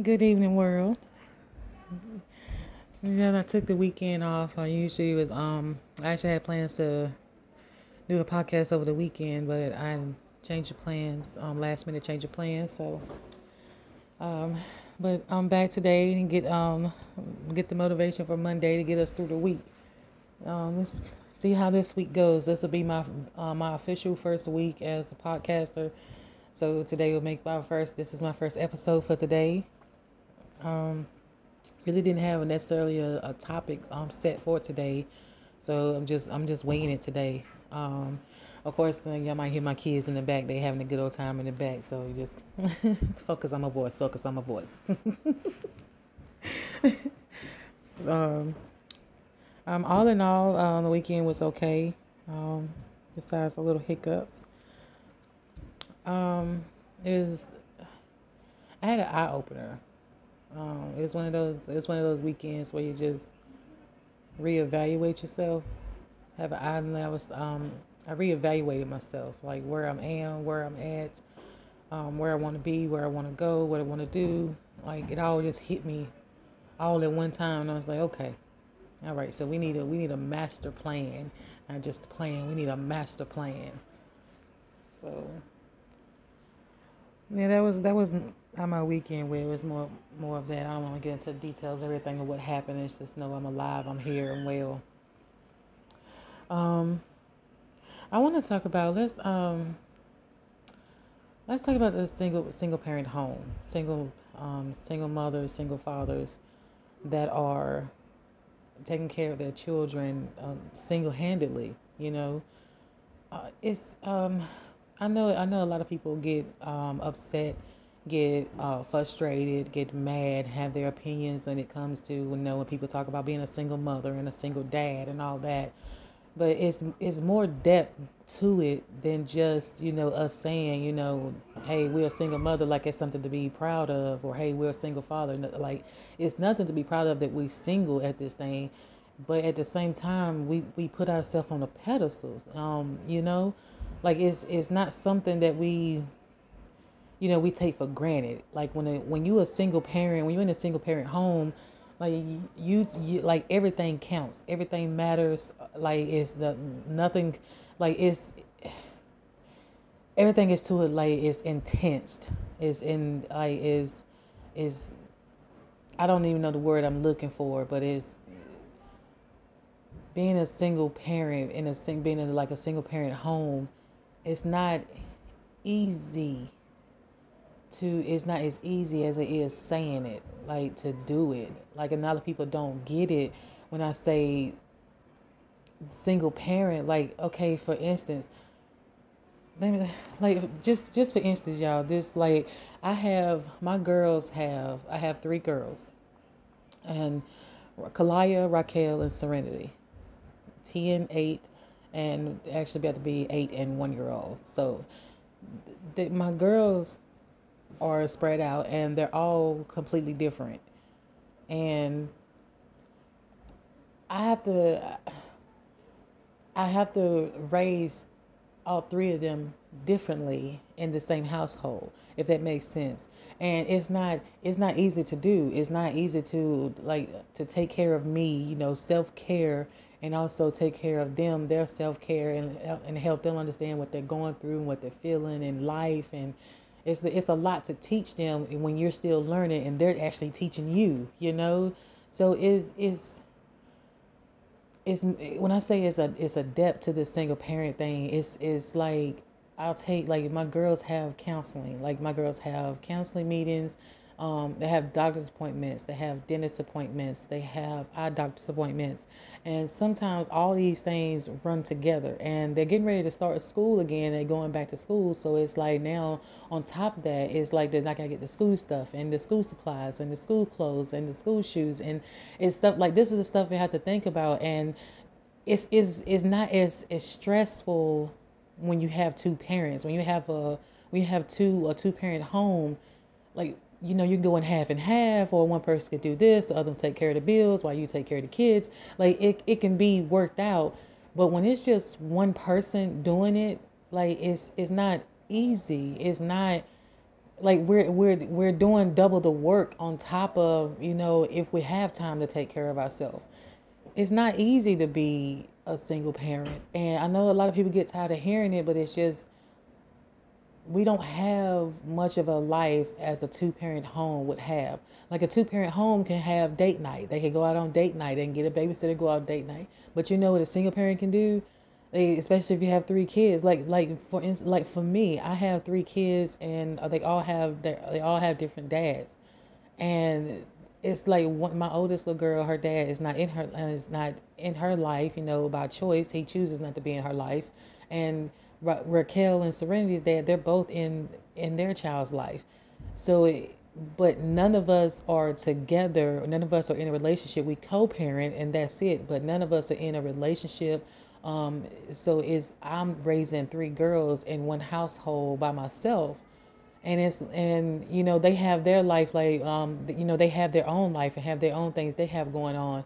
Good evening, world. Yeah, I took the weekend off. I usually was um I actually had plans to do a podcast over the weekend, but I changed the plans, um last minute change of plans. So um but I'm back today and get um get the motivation for Monday to get us through the week. Um let's see how this week goes. This will be my uh, my official first week as a podcaster. So today will make my first this is my first episode for today. Um really didn't have necessarily a, a topic um, set for today, so I'm just I'm just winging it today. Um, of course, uh, y'all might hear my kids in the back; they having a good old time in the back. So just focus on my voice. Focus on my voice. um, um, all in all, uh, the weekend was okay. Um, besides a little hiccups. Um, was. I had an eye opener. Um, it was one of those. It was one of those weekends where you just reevaluate yourself. Have eye. I was. Um, I reevaluated myself, like where I am, where I'm at, um, where I want to be, where I want to go, what I want to do. Like it all just hit me all at one time, and I was like, okay, all right. So we need a we need a master plan, not just a plan. We need a master plan. So yeah, that was that was on my weekend where it was more more of that. I don't want to get into details, everything of what happened. It's just know I'm alive, I'm here, and well. Um, I want to talk about let's um let's talk about the single single parent home, single um single mothers, single fathers that are taking care of their children um, single handedly. You know, uh, it's um I know I know a lot of people get um, upset, get uh, frustrated, get mad, have their opinions when it comes to you know when people talk about being a single mother and a single dad and all that. But it's it's more depth to it than just you know us saying you know hey we're a single mother like it's something to be proud of or hey we're a single father. Like it's nothing to be proud of that we're single at this thing. But at the same time we we put ourselves on a pedestal. Um you know like it's it's not something that we you know we take for granted. Like when a, when you a single parent, when you're in a single parent home, like you, you like everything counts. Everything matters. Like it's the nothing like it's everything is to it like it's intense. Is in like is is I don't even know the word I'm looking for, but it's being a single parent in a being in like a single parent home it's not easy to it's not as easy as it is saying it like to do it like a lot of people don't get it when i say single parent like okay for instance let me like just just for instance y'all this like i have my girls have i have three girls and kalaya raquel and serenity 10 8 and actually about to be eight and one year old. So the, my girls are spread out and they're all completely different. And I have to I have to raise all three of them differently in the same household if that makes sense and it's not it's not easy to do it's not easy to like to take care of me you know self-care and also take care of them, their self care, and and help them understand what they're going through and what they're feeling in life. And it's it's a lot to teach them when you're still learning, and they're actually teaching you. You know, so it's it's it's when I say it's a it's a depth to the single parent thing. It's it's like I'll take like my girls have counseling, like my girls have counseling meetings um, they have doctor's appointments, they have dentist appointments, they have eye doctor's appointments, and sometimes all these things run together. And they're getting ready to start school again. They're going back to school, so it's like now on top of that, it's like they're not gonna get the school stuff and the school supplies and the school clothes and the school shoes and it's stuff like this is the stuff we have to think about. And it's is is not as as stressful when you have two parents. When you have a when you have two a two parent home, like you know, you can go in half and half, or one person could do this, the other one take care of the bills while you take care of the kids. Like it, it can be worked out. But when it's just one person doing it, like it's it's not easy. It's not like we're we're we're doing double the work on top of you know if we have time to take care of ourselves it's not easy to be a single parent and i know a lot of people get tired of hearing it but it's just we don't have much of a life as a two parent home would have. Like a two parent home can have date night. They can go out on date night and get a babysitter go out date night. But you know what a single parent can do? They, especially if you have three kids. Like like for instance like for me i have three kids and uh, they all have they all have different dads. And it's like one, my oldest little girl her dad is not in her is not in her life you know by choice. He chooses not to be in her life. And Ra- raquel and serenity's dad they're both in in their child's life. So it, but none of us are together none of us are in a relationship. We co-parent and that's it but none of us are in a relationship. Um, so it's I'm raising three girls in one household by myself, and it's and you know they have their life like um you know they have their own life and have their own things they have going on,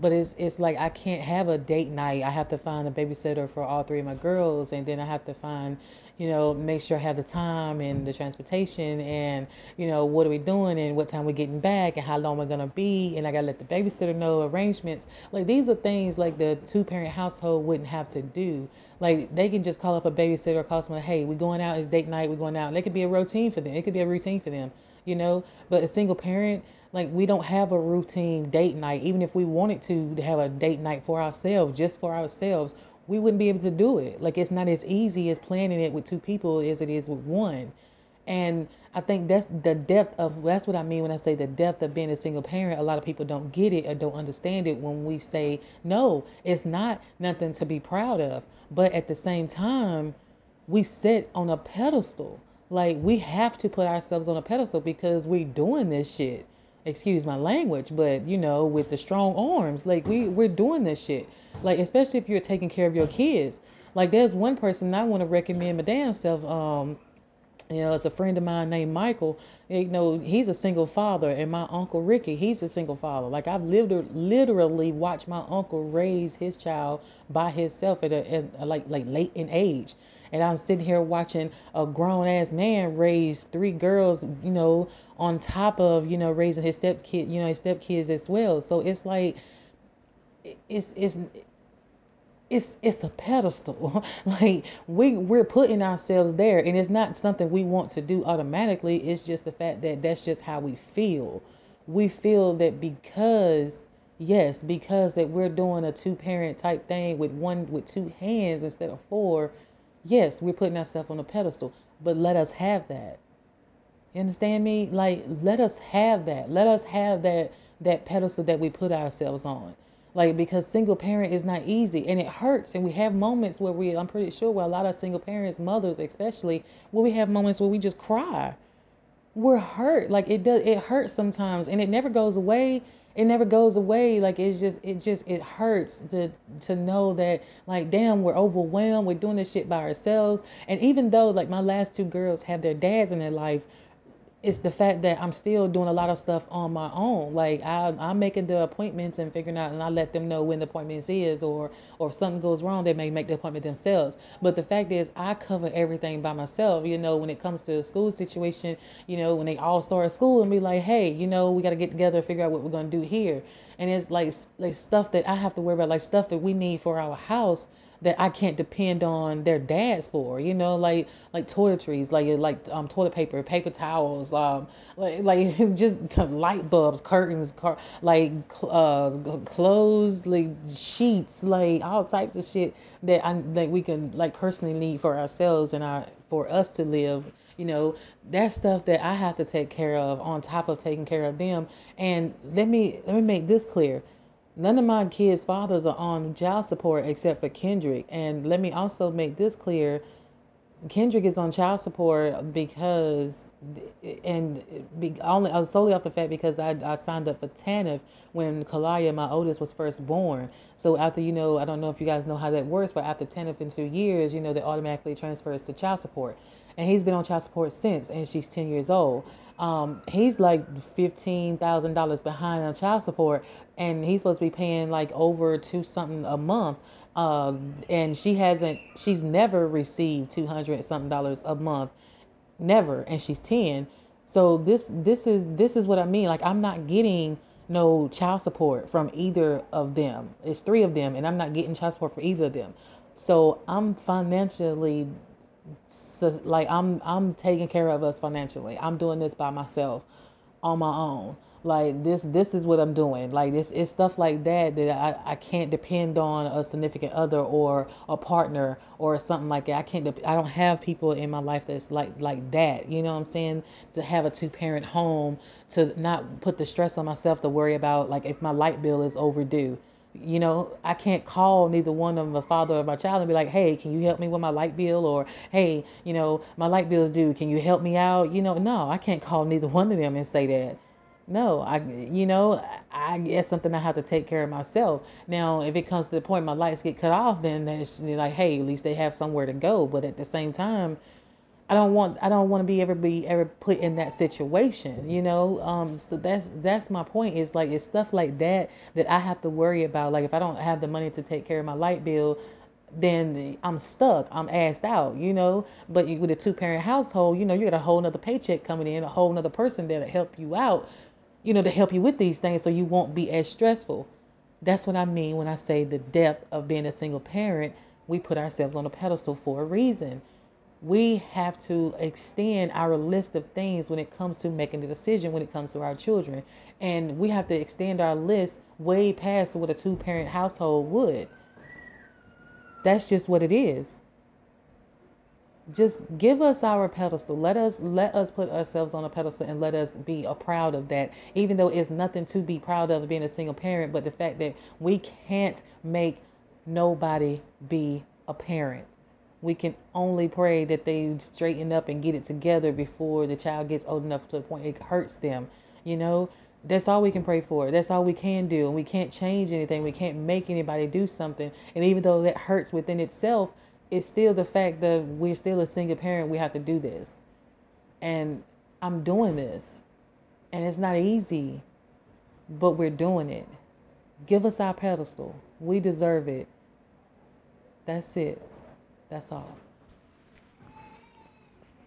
but it's it's like I can't have a date night. I have to find a babysitter for all three of my girls, and then I have to find you know, make sure I have the time and the transportation and, you know, what are we doing and what time we're getting back and how long we're to be. And I got to let the babysitter know arrangements. Like, these are things like the two parent household wouldn't have to do. Like, they can just call up a babysitter or call someone, hey, we're going out, it's date night, we're going out. And it could be a routine for them. It could be a routine for them, you know. But a single parent, like we don't have a routine date night even if we wanted to have a date night for ourselves just for ourselves we wouldn't be able to do it. Like it's not as easy as planning it with two people as it is with one. And I think that's the depth of that's what I mean when I say the depth of being a single parent. A lot of people don't get it or don't understand it when we say no, it's not nothing to be proud of. But at the same time, we sit on a pedestal. Like we have to put ourselves on a pedestal because we're doing this shit. Excuse my language, but you know, with the strong arms, like we we're doing this shit. Like especially if you're taking care of your kids. Like there's one person I want to recommend my damn self. Um, you know, it's a friend of mine named Michael. You know, he's a single father, and my uncle Ricky, he's a single father. Like I've lived literally watched my uncle raise his child by himself at a, at a like like late in age, and I'm sitting here watching a grown ass man raise three girls. You know, on top of you know raising his step kid, you know, his step kids as well. So it's like it's it's it's it's a pedestal. Like we we're putting ourselves there and it's not something we want to do automatically. It's just the fact that that's just how we feel. We feel that because yes because that we're doing a two parent type thing with one with two hands instead of four yes we're putting ourselves on a pedestal. But let us have that. You understand me? Like let us have that. Let us have that that pedestal that we put ourselves on like because single parent is not easy and it hurts and we have moments where we i'm pretty sure where a lot of single parents mothers especially where we have moments where we just cry. We're hurt. Like it does it hurts sometimes and it never goes away. It never goes away. Like it's just it just it hurts to to know that like damn we're overwhelmed. We're doing this shit by ourselves. And even though like my last two girls have their dads in their life it's the fact that I'm still doing a lot of stuff on my own. Like I, I'm making the appointments and figuring out, and I let them know when the appointments is, or or if something goes wrong, they may make the appointment themselves. But the fact is, I cover everything by myself. You know, when it comes to a school situation, you know, when they all start school and be like, hey, you know, we got to get together and figure out what we're gonna do here. And it's like like stuff that I have to worry about, like stuff that we need for our house that I can't depend on their dads for, you know, like like toiletries, like like um toilet paper, paper towels, um like like just light bulbs, curtains, car, like uh clothes, like sheets, like all types of shit that I that we can like personally need for ourselves and our for us to live you know. That stuff that i have to take care of on top of taking care of them. And let me let me make this clear None of my kids' fathers are on child support except for Kendrick. And let me also make this clear Kendrick is on child support because, and only uh, solely off the fact because I, I signed up for TANF when Kalaya, my oldest, was first born. So after you know, I don't know if you guys know how that works, but after TANF in two years, you know, that automatically transfers to child support. And he's been on child support since, and she's 10 years old um, he's like fifteen thousand dollars behind on child support, and he's supposed to be paying like over two something a month. Uh, and she hasn't, she's never received two hundred something dollars a month never, and she's 10. So this this is this is what I mean. Like I'm not getting no child support from either of them. It's three of them, and I'm not getting child support for either of them. So I'm financially, so like I'm I'm taking care of us financially. I'm doing this by myself, on my own. Like this this is what i'm doing. Like this it's stuff like that that i, I can't depend on a significant other or a partner or something like that. I can't i don't have people in my life that's like like that. You know what i'm saying? To have a two parent home to not put the stress on myself to worry about like if my light bill is overdue you know, I can't call neither one of them my father or my child and be like, hey, can you help me with my light bill? Or, hey, you know, my light bill is due. Can you help me out? You know, no, I can't call neither one of them and say that no i you know i guess something i have to take care of myself now if it comes to the point my lights get cut off then that's like hey at least they have somewhere to go but at the same time i don't want i don't want to be ever be ever put in that situation you know um so that's that's my point is like it's stuff like that that i have to worry about like if i don't have the money to take care of my light bill then I'm stuck. I'm asked out, you know. But with a two parent household, you know, you got a whole nother paycheck coming in, a whole nother person that'll help you out you know, to help you with these things so you won't be as stressful. That's what I mean when I say the depth of being a single parent. We put ourselves on a pedestal for a reason. We have to extend our list of things when it comes to making the decision when it comes to our children. And we have to extend our list way past what a two parent household would. That's just what it is just give us our pedestal let us let us put ourselves on a pedestal and let us be proud of that even though it's nothing to be proud of being a single parent but the fact that we can't make nobody be a parent we can only pray that they straighten up and get it together before the child gets old enough to the point it hurts them you know that's all we can pray for that's all we can do and we can't change anything we can't make anybody do something and even though that hurts within itself it's still the fact that we're still a single parent. We have to do this. And I'm doing this. And it's not easy, but we're doing it. Give us our pedestal. We deserve it. That's it. That's all.